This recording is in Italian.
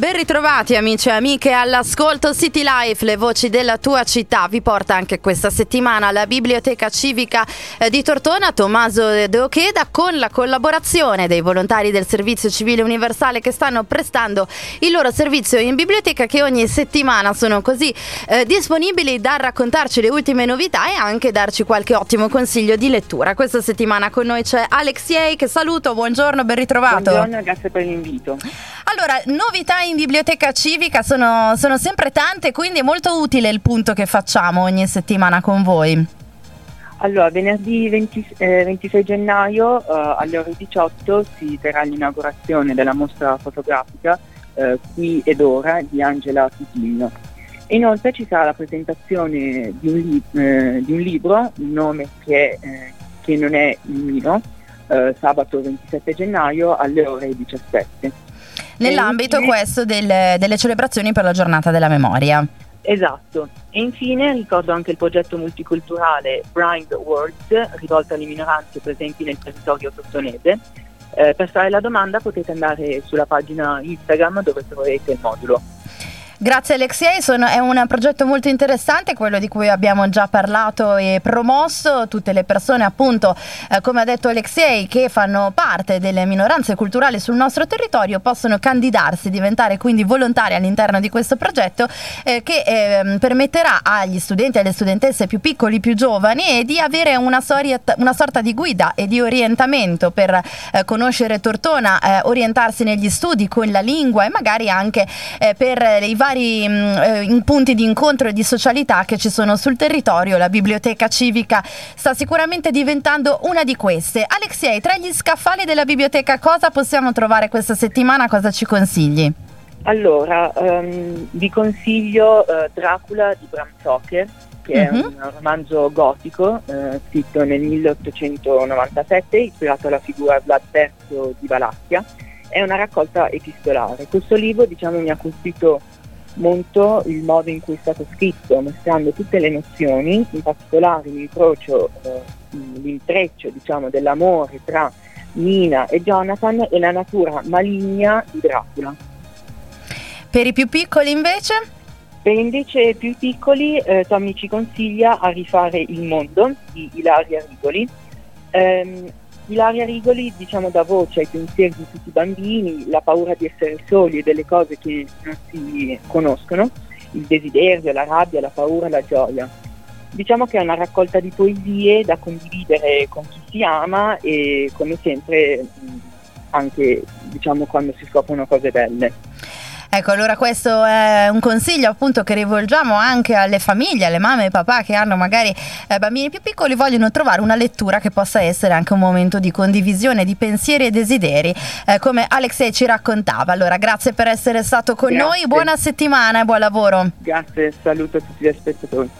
Ben ritrovati amici e amiche all'ascolto City Life, le voci della tua città. Vi porta anche questa settimana alla Biblioteca Civica eh, di Tortona Tommaso De Ocheda con la collaborazione dei volontari del Servizio Civile Universale che stanno prestando il loro servizio in biblioteca che ogni settimana sono così eh, disponibili da raccontarci le ultime novità e anche darci qualche ottimo consiglio di lettura. Questa settimana con noi c'è Alexiei che saluto, buongiorno, ben ritrovato. Buongiorno, grazie per l'invito. Allora, novità in biblioteca civica sono, sono sempre tante, quindi è molto utile il punto che facciamo ogni settimana con voi. Allora, venerdì 20, eh, 26 gennaio eh, alle ore 18 si terrà l'inaugurazione della mostra fotografica eh, Qui ed Ora di Angela Tutigno. Inoltre ci sarà la presentazione di un, li- eh, di un libro, un nome che, eh, che, non è il mio, eh, sabato 27 gennaio alle ore 17 nell'ambito infine, questo del, delle celebrazioni per la giornata della memoria. Esatto. E infine ricordo anche il progetto multiculturale Blind Words rivolto alle minoranze presenti nel territorio sottonese. Eh, per fare la domanda potete andare sulla pagina Instagram dove troverete il modulo. Grazie Alexei, Sono, è un progetto molto interessante, quello di cui abbiamo già parlato e promosso. Tutte le persone appunto, eh, come ha detto Alexei, che fanno parte delle minoranze culturali sul nostro territorio possono candidarsi, diventare quindi volontari all'interno di questo progetto eh, che eh, permetterà agli studenti e alle studentesse più piccoli, più giovani di avere una, soria, una sorta di guida e di orientamento per eh, conoscere Tortona, eh, orientarsi negli studi con la lingua e magari anche eh, per i vari vari mh, mm, eh, punti di incontro e di socialità che ci sono sul territorio. La biblioteca civica sta sicuramente diventando una di queste. Alexei, tra gli scaffali della biblioteca cosa possiamo trovare questa settimana? Cosa ci consigli? Allora, um, vi consiglio uh, Dracula di Bram Stoker, che uh-huh. è mhm. un romanzo gotico uh, scritto nel 1897, ispirato alla figura Vlad III di Valacchia. È una raccolta epistolare. Questo libro diciamo, mi ha colpito molto il modo in cui è stato scritto, mostrando tutte le nozioni, in particolare l'incrocio, eh, l'intreccio diciamo, dell'amore tra Nina e Jonathan e la natura maligna di Dracula. Per i più piccoli invece? Per invece più piccoli eh, Tommy ci consiglia a rifare Il mondo di Ilaria Rigoli. Eh, Ilaria Rigoli diciamo da voce ai pensieri di tutti i bambini, la paura di essere soli e delle cose che non si conoscono, il desiderio, la rabbia, la paura, la gioia. Diciamo che è una raccolta di poesie da condividere con chi si ama e come sempre anche diciamo quando si scoprono cose belle. Ecco, allora questo è un consiglio appunto che rivolgiamo anche alle famiglie, alle mamme e papà che hanno magari eh, bambini più piccoli, vogliono trovare una lettura che possa essere anche un momento di condivisione di pensieri e desideri, eh, come Alexei ci raccontava. Allora, grazie per essere stato con grazie. noi, buona settimana e buon lavoro. Grazie, saluto a tutti gli spettatori.